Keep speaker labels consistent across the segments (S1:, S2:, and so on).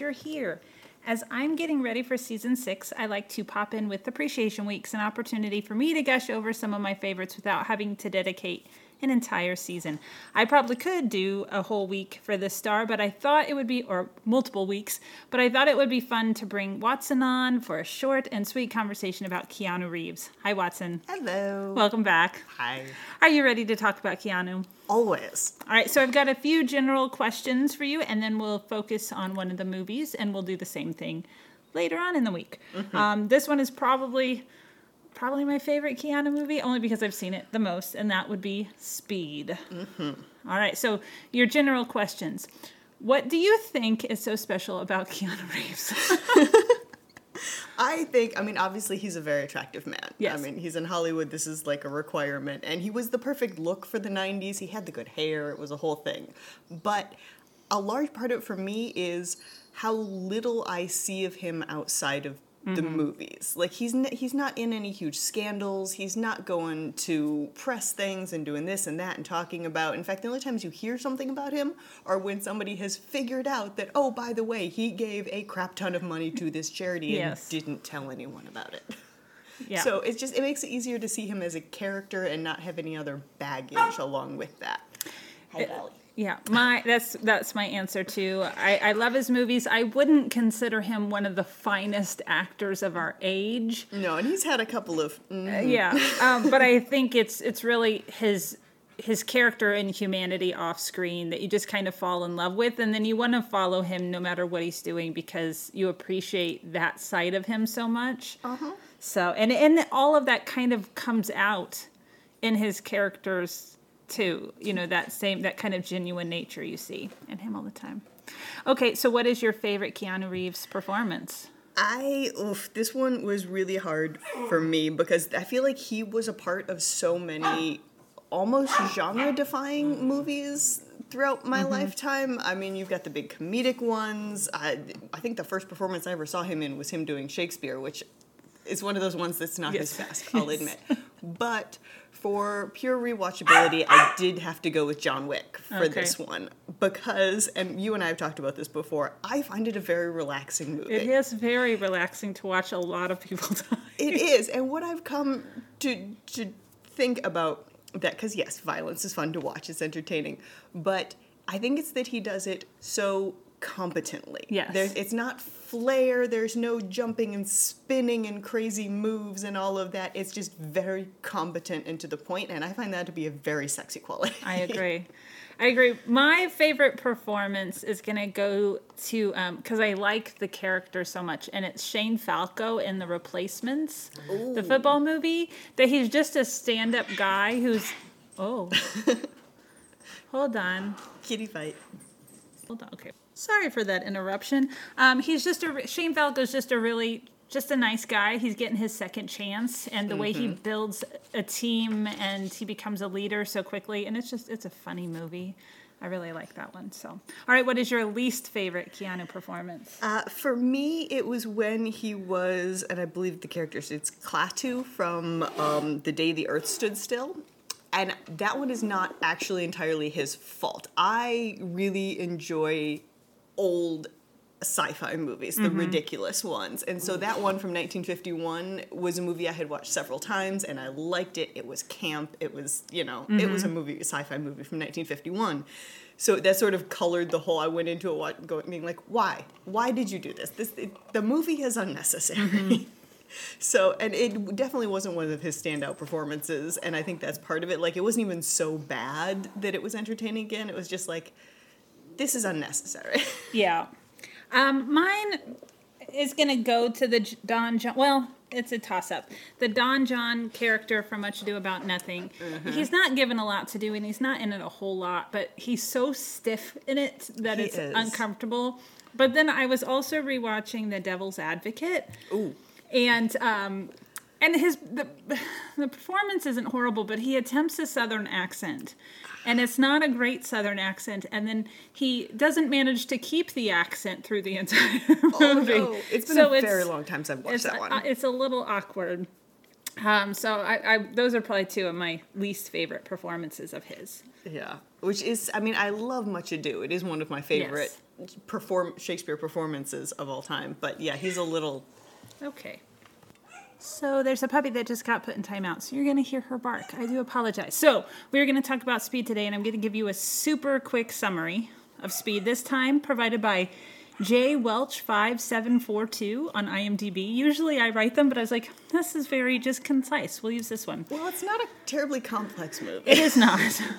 S1: you're here. As I'm getting ready for season six, I like to pop in with Appreciation Weeks, an opportunity for me to gush over some of my favorites without having to dedicate an entire season. I probably could do a whole week for this star, but I thought it would be, or multiple weeks, but I thought it would be fun to bring Watson on for a short and sweet conversation about Keanu Reeves. Hi, Watson.
S2: Hello.
S1: Welcome back.
S2: Hi.
S1: Are you ready to talk about Keanu?
S2: Always.
S1: All right, so I've got a few general questions for you, and then we'll focus on one of the movies, and we'll do the same thing later on in the week. Um, this one is probably probably my favorite Keanu movie, only because I've seen it the most, and that would be Speed. Mm-hmm. All right, so your general questions. What do you think is so special about Keanu Reeves?
S2: I think, I mean, obviously he's a very attractive man.
S1: Yes.
S2: I mean, he's in Hollywood. This is like a requirement. And he was the perfect look for the 90s. He had the good hair. It was a whole thing. But a large part of it for me is how little I see of him outside of the mm-hmm. movies. Like he's n- he's not in any huge scandals. He's not going to press things and doing this and that and talking about. In fact, the only times you hear something about him are when somebody has figured out that oh, by the way, he gave a crap ton of money to this charity
S1: Yes.
S2: and didn't tell anyone about it.
S1: Yeah.
S2: So it's just it makes it easier to see him as a character and not have any other baggage ah! along with that. Hi, Valley.
S1: Yeah, my that's that's my answer too. I, I love his movies. I wouldn't consider him one of the finest actors of our age.
S2: No, and he's had a couple of mm,
S1: Yeah, um, but I think it's it's really his his character and humanity off screen that you just kind of fall in love with, and then you want to follow him no matter what he's doing because you appreciate that side of him so much. Uh-huh. So and and all of that kind of comes out in his characters too. You know that same that kind of genuine nature you see in him all the time. Okay, so what is your favorite Keanu Reeves performance?
S2: I oof, this one was really hard for me because I feel like he was a part of so many almost genre defying movies throughout my mm-hmm. lifetime. I mean, you've got the big comedic ones. I, I think the first performance I ever saw him in was him doing Shakespeare, which is one of those ones that's not his best, I'll admit. But for pure rewatchability, I did have to go with John Wick for
S1: Okay.
S2: this one because, and you and I have talked about this before, I find it a very relaxing movie.
S1: It is very relaxing to watch a lot of people die.
S2: It is, and what I've come to to think about that, because yes, violence is fun to watch; it's entertaining, but I think it's that he does it so competently.
S1: Yes.
S2: There's, it's not flair. There's no jumping and spinning and crazy moves and all of that. It's just very competent and to the point, and I find that to be a very sexy quality.
S1: I agree. I agree. My favorite performance is going to go to um, because I like the character so much, and it's Shane Falco in The Replacements, the football movie. That he's just a stand-up guy who's oh, hold on,
S2: Kitty fight.
S1: Hold on. Okay, sorry for that interruption. Um, he's just a Shane Falco's just a really just a nice guy. He's getting his second chance, and the way he builds a team and he becomes a leader so quickly, and it's just it's a funny movie. I really like that one. So, all right, what is your least favorite Keanu performance?
S2: Uh, for me, it was when he was, and I believe the character it's Klaatu from um, The Day the Earth Stood Still. And that one is not actually entirely his fault. I really enjoy old sci-fi movies, the mm-hmm. ridiculous ones. And so that one from 1951 was a movie I had watched several times and I liked it. It was camp. It was, you know, it was a mm-hmm. movie, a sci-fi movie from 1951. So that sort of colored the whole. I went into it going being like, why? Why did you do this? This it, the movie is unnecessary. Mm-hmm. So, and it definitely wasn't one of his standout performances, and I think that's part of it. Like, it wasn't even so bad that it was entertaining again. It was just like, this is unnecessary.
S1: Yeah. Um, mine is going to go to the Don John. Well, it's a toss up. The Don John character from Much Ado About Nothing. He's not given a lot to do and he's not in it a whole lot, but he's so stiff in it that
S2: He
S1: it's
S2: is.
S1: uncomfortable. But then I was also rewatching The Devil's Advocate.
S2: Ooh.
S1: And um and his the, the performance isn't horrible, but he attempts a southern accent. And it's not a great southern accent, and then he doesn't manage to keep the accent through the entire movie.
S2: Oh, no. It's been
S1: So
S2: a very long time since I've watched that one.
S1: uh, it's a little awkward. Um, so I, I those are probably two of my least favorite performances of his.
S2: Yeah, which is, I mean, I love Much Ado. It is one of my favorite perform Shakespeare performances of all time. But yeah, he's a little.
S1: Okay. So there's a puppy that just got put in timeout. So you're going to hear her bark. I do apologize. So we're going to talk about Speed today, and I'm going to give you a super quick summary of Speed. This time provided by J Welch five seven four two on IMDb. Usually I write them, but I was like, this is very just concise. We'll use this one.
S2: Well, it's not a terribly complex movie.
S1: It is not.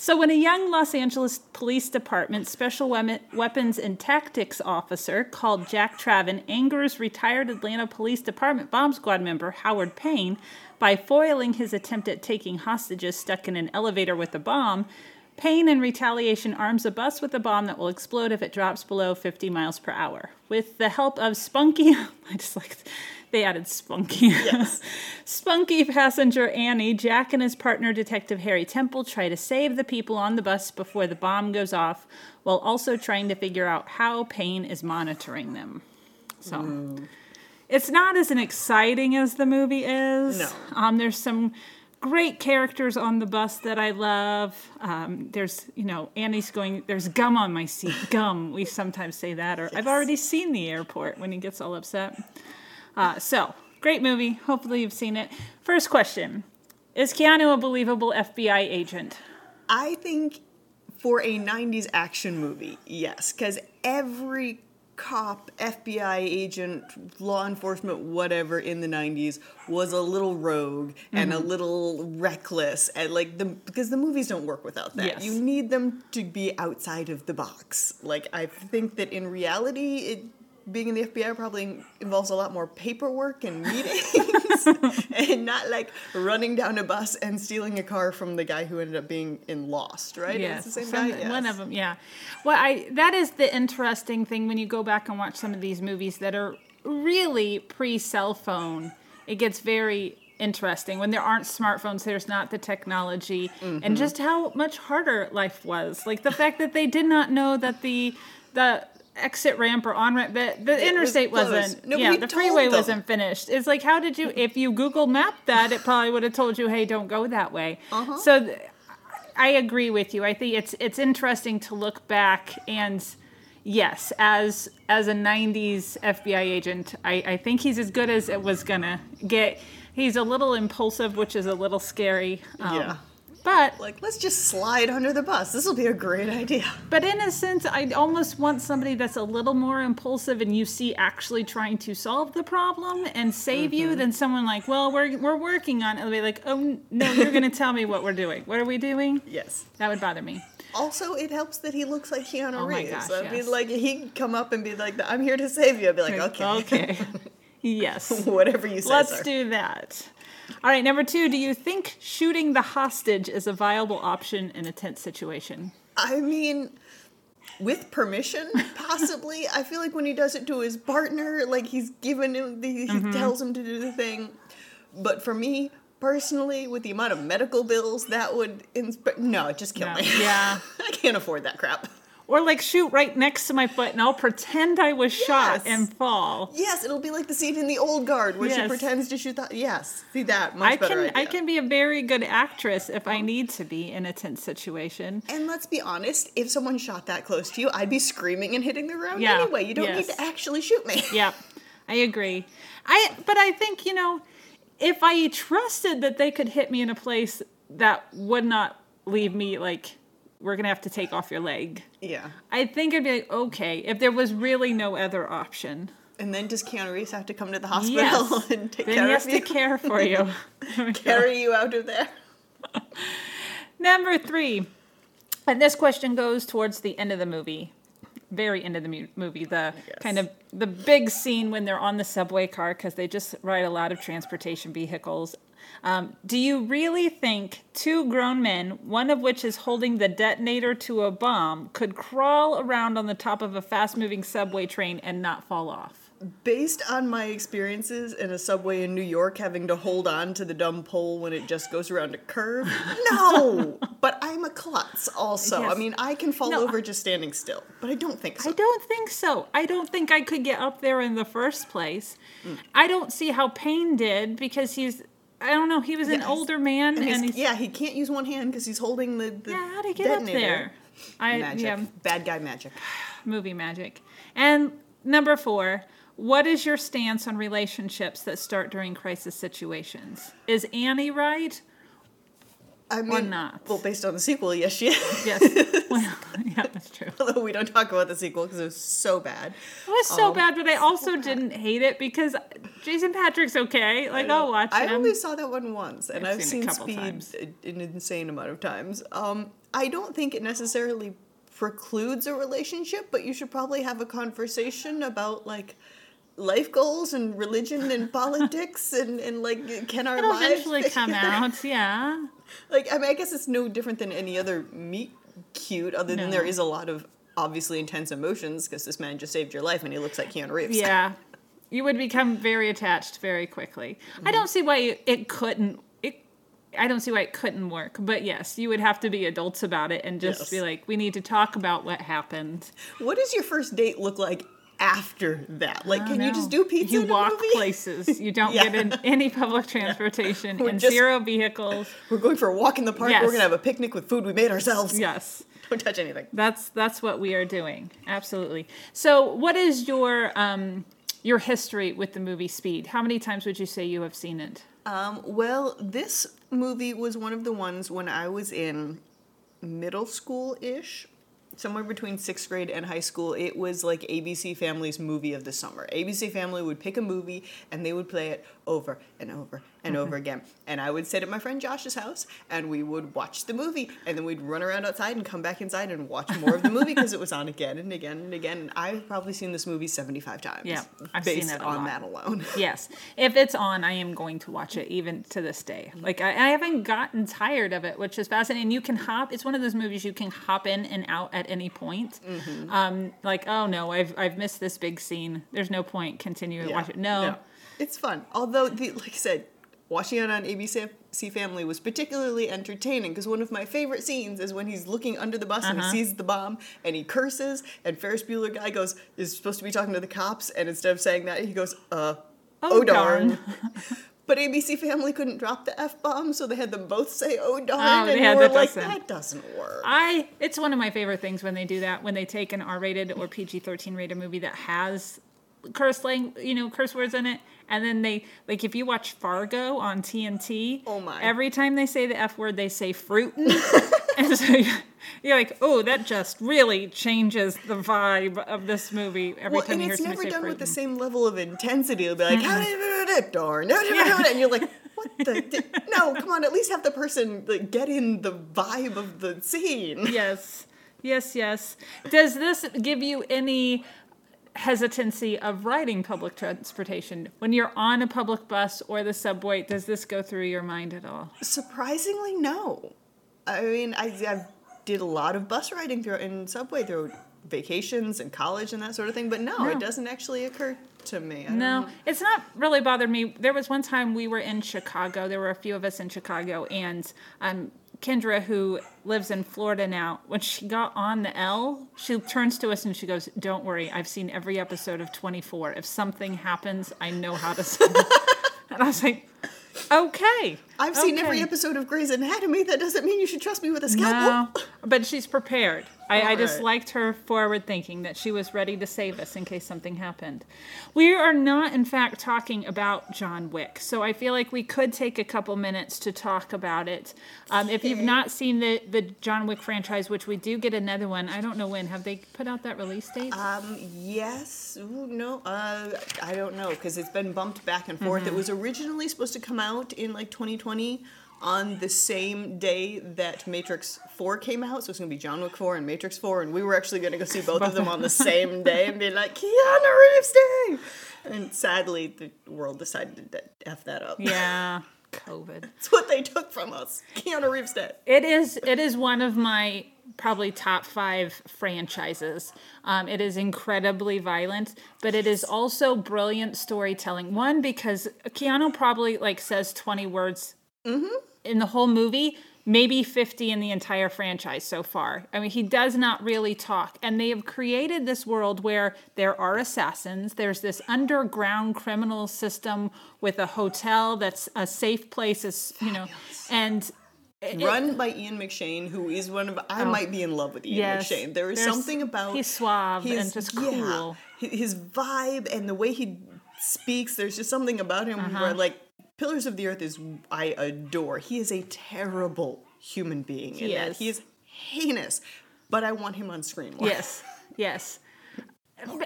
S1: So, when a young Los Angeles Police Department Special Weapons and Tactics officer called Jack Traven angers retired Atlanta Police Department bomb squad member Howard Payne by foiling his attempt at taking hostages stuck in an elevator with a bomb, Payne, in retaliation, arms a bus with a bomb that will explode if it drops below 50 miles per hour. With the help of Spunky, I just like they added Spunky. Yes. Spunky passenger Annie, Jack and his partner Detective Harry Temple try to save the people on the bus before the bomb goes off, while also trying to figure out how Payne is monitoring them. So. Mm. It's not as an exciting as the movie is.
S2: No.
S1: Um, there's some great characters on the bus that I love. Um, there's, you know, Annie's going, there's gum on my seat. Gum. We sometimes say that. Or yes. I've already seen the airport when he gets all upset. Uh, so, great movie. Hopefully, you've seen it. First question Is Keanu a believable FBI agent?
S2: I think for a 90s action movie, yes, because every cop, FBI agent, law enforcement, whatever in the 90s was a little rogue mm-hmm. and a mm-hmm. little reckless and like the because the movies don't work without that. Yes. You need them to be outside of the box. Like I think that in reality it being in the FBI probably involves a lot more paperwork and meetings and not like running down a bus and stealing a car from the guy who ended up being in Lost, right?
S1: Yes, the same guy? Yes. one of them, yeah. Well, I that is the interesting thing when you go back and watch some of these movies that are really pre-cell phone. It gets very interesting when there aren't smartphones there's not the technology mm-hmm. and just how much harder life was like the fact that they did not know that the the exit ramp or on ramp. The, the interstate was not No, yeah, the freeway them. wasn't finished. It's like, how did you? If you Google mapped that, it probably would have told you, "Hey, don't go that way." Uh-huh. So, th- I agree with you. I think it's it's interesting to look back and. Yes, as as a '90s FBI agent, I, I think he's as good as it was gonna get. He's a little impulsive, which is a little scary.
S2: Um, yeah
S1: but
S2: like, let's just slide under the bus. This will be a great idea.
S1: But in a sense, I almost want somebody that's a little more impulsive and you see actually trying to solve the problem and save mm-hmm. you than someone like, well, we're we're working on it. It'll be like, oh no, you're going to tell me what we're doing. What are we doing?
S2: Yes,
S1: that would bother me.
S2: Also, it helps that he looks like Keanu
S1: oh
S2: Reeves.
S1: Gosh,
S2: I
S1: yes.
S2: mean, like he'd come up and be like, "I'm here to save you." I'd be like, "Okay,
S1: okay." Yes.
S2: Whatever you say.
S1: Let's
S2: sir.
S1: do that. All right, number two, do you think shooting the hostage is a viable option in a tense situation?
S2: I mean, with permission, possibly. I feel like when he does it to his partner, like he's given him, the, he mm-hmm. tells him to do the thing. But for me, personally, with the amount of medical bills that would insp- no, it just kill
S1: no.
S2: me.
S1: Yeah,
S2: I can't afford that crap.
S1: Or like shoot right next to my foot and I'll pretend I was yes. shot and fall.
S2: Yes, it'll be like the scene in The Old Guard where yes. she pretends to shoot the. Yes, see that much
S1: I
S2: better
S1: can
S2: idea.
S1: I can be a very good actress if I need to be in a tense situation.
S2: And let's be honest, if someone shot that close to you, I'd be screaming and hitting the ground yeah. anyway. You don't yes. need to actually shoot me.
S1: Yeah, I agree. I but I think you know if I trusted that they could hit me in a place that would not leave me like we're gonna have to take off your leg.
S2: Yeah.
S1: I think I'd be like, okay, if there was really no other option.
S2: And then does Keanu Reeves have to come to the hospital yes. and take
S1: then
S2: care
S1: he has
S2: of you?
S1: to care for you.
S2: Carry you out of there.
S1: Number three, and this question goes towards the end of the movie, very end of the mu- movie. The yes. kind of the big scene when they're on the subway car because they just ride a lot of transportation vehicles. Um, do you really think two grown men, one of which is holding the detonator to a bomb, could crawl around on the top of a fast moving subway train and not fall off?
S2: Based on my experiences in a subway in New York, having to hold on to the dumb pole when it just goes around a curve, no. but I'm a klutz also.
S1: Yes.
S2: I mean, I can fall
S1: No,
S2: over just standing still, but I don't think so.
S1: I don't think so. I don't think I could get up there in the first place. I don't see how Payne did because he's, I don't know, he was an older man
S2: And
S1: and
S2: yeah, he can't use one hand because he's holding the, the
S1: yeah, how did he get up there? I,
S2: Magic.
S1: yeah,
S2: Bad guy magic.
S1: movie magic. And number four, what is your stance on relationships that start during crisis situations? Is Annie right?
S2: I mean,
S1: not.
S2: Well, based on the sequel, yes, she is.
S1: Yes. well, yeah, that's true.
S2: Although we don't talk about the sequel because it was so bad.
S1: It was so
S2: Um,
S1: bad, but I also didn't hate it because Jason Patric's okay. Like I'll watch it.
S2: I
S1: him.
S2: only saw that one once, and
S1: I've
S2: I've,
S1: seen
S2: seen,
S1: it a couple
S2: Speed
S1: times.
S2: an insane amount of times. Um, I don't think it necessarily precludes a relationship, but you should probably have a conversation about like life goals and religion and politics and, and like can our
S1: It'll
S2: lives
S1: eventually come out. Yeah.
S2: Like I mean, I guess it's no different than any other meet cute, other than there is a lot of obviously intense emotions because this man just saved your life and he looks like Keanu Reeves.
S1: Yeah. You would become very attached very quickly. I don't see why it couldn't. It, I don't see why it couldn't work. But yes, you would have to be adults about it and just
S2: Yes.
S1: be like, we need to talk about what happened.
S2: What does your first date look like after that? Like,
S1: I
S2: can you just do pizza?
S1: You walk
S2: movie?
S1: places. You don't
S2: Yeah.
S1: get in any public transportation
S2: We're
S1: and
S2: just-
S1: zero vehicles.
S2: We're going for a walk in the park.
S1: Yes.
S2: We're gonna have a picnic with food we made ourselves.
S1: Yes.
S2: Don't touch anything.
S1: That's that's what we are doing. Absolutely. So, what is your um your history with the movie Speed? How many times would you say you have seen it?
S2: Um, well, this movie was one of the ones when I was in middle school ish, somewhere between sixth grade and high school. It was like ABC Family's movie of the summer. ABC Family would pick a movie and they would play it over and over and over again. And I would sit at my friend Josh's house and we would watch the movie and then we'd run around outside and come back inside and watch more of the movie because it was on again and again and again. And I've probably seen this movie 75 times.
S1: Yeah, I've seen
S2: based
S1: it a
S2: on
S1: lot.
S2: that alone.
S1: Yes. If it's on, I am going to watch it even to this day. Like I, I haven't gotten tired of it, which is fascinating. You can hop. It's one of those movies you can hop in and out at any point. Um, like oh no, I've I've missed this big scene. There's no point continuing to watch it. No.
S2: It's fun. Although, the, like I said, watching it on ABC Family was particularly entertaining because one of my favorite scenes is when he's looking under the bus and
S1: Uh-huh.
S2: he sees the bomb and he curses and Ferris Bueller guy goes is supposed to be talking to the cops and instead of saying that he goes uh
S1: Oh,
S2: oh, darn.
S1: darn.
S2: but ABC Family couldn't drop the f bomb, so they had them both say oh darn,
S1: Oh,
S2: and
S1: yeah,
S2: we were
S1: that
S2: like
S1: doesn't-
S2: that doesn't work.
S1: I it's one of my favorite things when they do that when they take an R-rated or PG-13 rated movie that has curse lang you know curse words in it and then they like if you watch Fargo on TNT
S2: Oh my.
S1: every time they say the F word they say fruit. and so you're, like oh that just really changes the vibe of this movie every
S2: well,
S1: time
S2: and
S1: you hear
S2: it's never done with the same level of intensity. It'll be like, how did you do that, darn? How did you do that? And you're like, what the? di- No, come on, at least have the person like, get in the vibe of the scene.
S1: yes yes yes does this give you any hesitancy of riding public transportation when you're on a public bus or the subway does this go through your mind at all
S2: Surprisingly, no. I mean, I, I did a lot of bus riding through and subway through vacations and college and that sort of thing, but no,
S1: No.
S2: it doesn't actually occur to me.
S1: No
S2: know.
S1: it's not really bothered me there was one time we were in chicago there were a few of us in chicago and um, kendra who lives in florida now when she got on the l she turns to us and she goes don't worry i've seen every episode of 24 if something happens i know how to and i was like okay
S2: I've seen every episode of Grey's Anatomy. That doesn't mean you should trust me with a scalpel.
S1: No, but she's prepared. I, I just liked her forward thinking that she was ready to save us in case something happened. We are not, in fact, talking about John Wick, so I feel like we could take a couple minutes to talk about it. Um, if you've not seen the, the John Wick franchise, which we do get another one, I don't know when. Have they put out that release date?
S2: Um, yes, Ooh, no, uh, I don't know because it's been bumped back and forth. It was originally supposed to come out in like 2020 on the same day that Matrix 4 came out, so it's gonna be John Wick 4 and Matrix 4, and we were actually gonna go see both of them on the same day and be like Keanu Reeves Day. And sadly, the world decided to f that up.
S1: yeah. COVID.
S2: It's what they took from us. Keanu Reeves Day.
S1: It is. It is one of my probably top five franchises. Um, it is incredibly violent, but it is also brilliant storytelling. One because Keanu probably like says twenty words in the whole movie. Maybe 50 in the entire franchise so far. I mean, he does not really talk. And they have created this world where there are assassins. There's this underground criminal system with a hotel that's a safe place, is, you know, and
S2: Run by Ian McShane, who is one of I might be in love with Ian
S1: Oh. Yes.
S2: McShane. There is something about
S1: he's suave and just cool.
S2: hi- His vibe and the way he speaks, there's just something about him
S1: Uh-huh.
S2: where like Pillars of the Earth is I adore. He is a terrible human being in
S1: He
S2: that.
S1: is.
S2: He is heinous, but I want him on screen more.
S1: Yes, yes.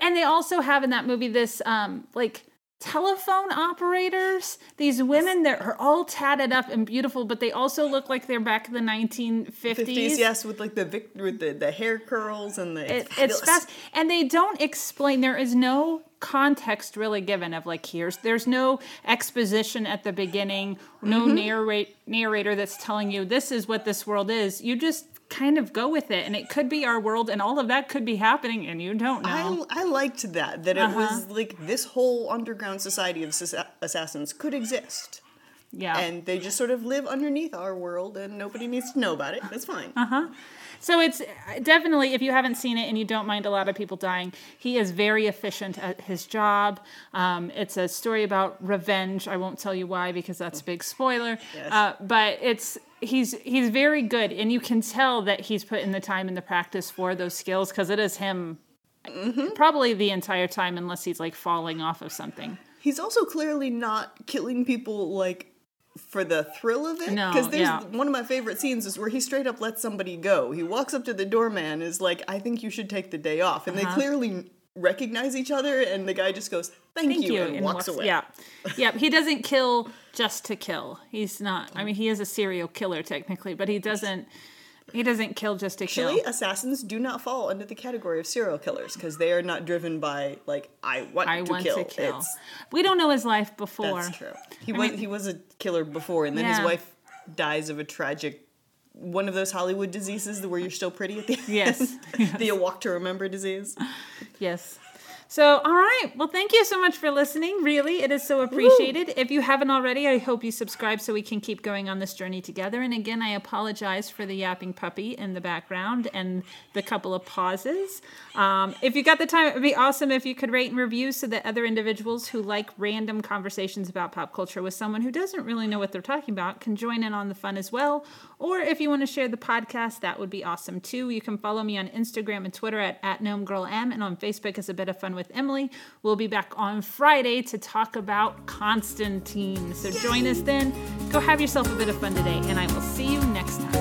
S1: And they also have in that movie this um like telephone operators. These women that are all tatted up and beautiful, but they also look like they're back in the 1950s.
S2: 50s, yes, with like the vic- with the, the hair curls and the
S1: It, it's fast, and they don't explain. There is no context really given of like here's there's no exposition at the beginning, no
S2: Mm-hmm.
S1: narrate narrator that's telling you this is what this world is. You just kind of go with it, and it could be our world, and all of that could be happening, and you don't know.
S2: I, I liked that that it
S1: Uh-huh.
S2: was like this whole underground society of assa- assassins could exist
S1: yeah,
S2: and they just sort of live underneath our world and nobody needs to know about it that's fine
S1: Uh-huh. So it's definitely, if you haven't seen it and you don't mind a lot of people dying, he is very efficient at his job. Um, it's a story about revenge. I won't tell you why because that's a big spoiler.
S2: Yes.
S1: Uh, but it's he's he's very good, and you can tell that he's put in the time and the practice for those skills because it is him. Probably the entire time, unless he's like falling off of something.
S2: he's also clearly not killing people like for the thrill of it
S1: No,
S2: because there's
S1: yeah.
S2: one of my favorite scenes is where he straight up lets somebody go he walks up to the doorman is like i think you should take the day off and they uh-huh. clearly recognize each other and the guy just goes thank,
S1: Thank
S2: you,
S1: you,
S2: and, walks, away
S1: Yeah, yeah. He doesn't kill just to kill. He's not. I mean, he is a serial killer technically, but he doesn't. He doesn't kill just to kill.
S2: Actually, assassins do not fall under the category of serial killers because they are not driven by like I want
S1: I
S2: to
S1: want
S2: kill.
S1: to kill.
S2: It's-
S1: We don't know his life before.
S2: that's true. He was he was a killer before, and then his wife dies of a tragic one of those Hollywood diseases where you're still pretty at the
S1: Yes.
S2: end. Yes. the walk to remember disease.
S1: Yes. So, all right. Well, thank you so much for listening. Really, it is so appreciated. If you haven't already, I hope you subscribe so we can keep going on this journey together. And again, I apologize for the yapping puppy in the background and the couple of pauses. Um, if you got the time, it would be awesome if you could rate and review so that other individuals who like random conversations about pop culture with someone who doesn't really know what they're talking about can join in on the fun as well. Or if you want to share the podcast, that would be awesome too. You can follow me on Instagram and Twitter at, at GnomeGirlM and on Facebook as a bit of fun with Emily. We'll be back on Friday to talk about Constantine. So join us then. Go have yourself a bit of fun today, and I will see you next time.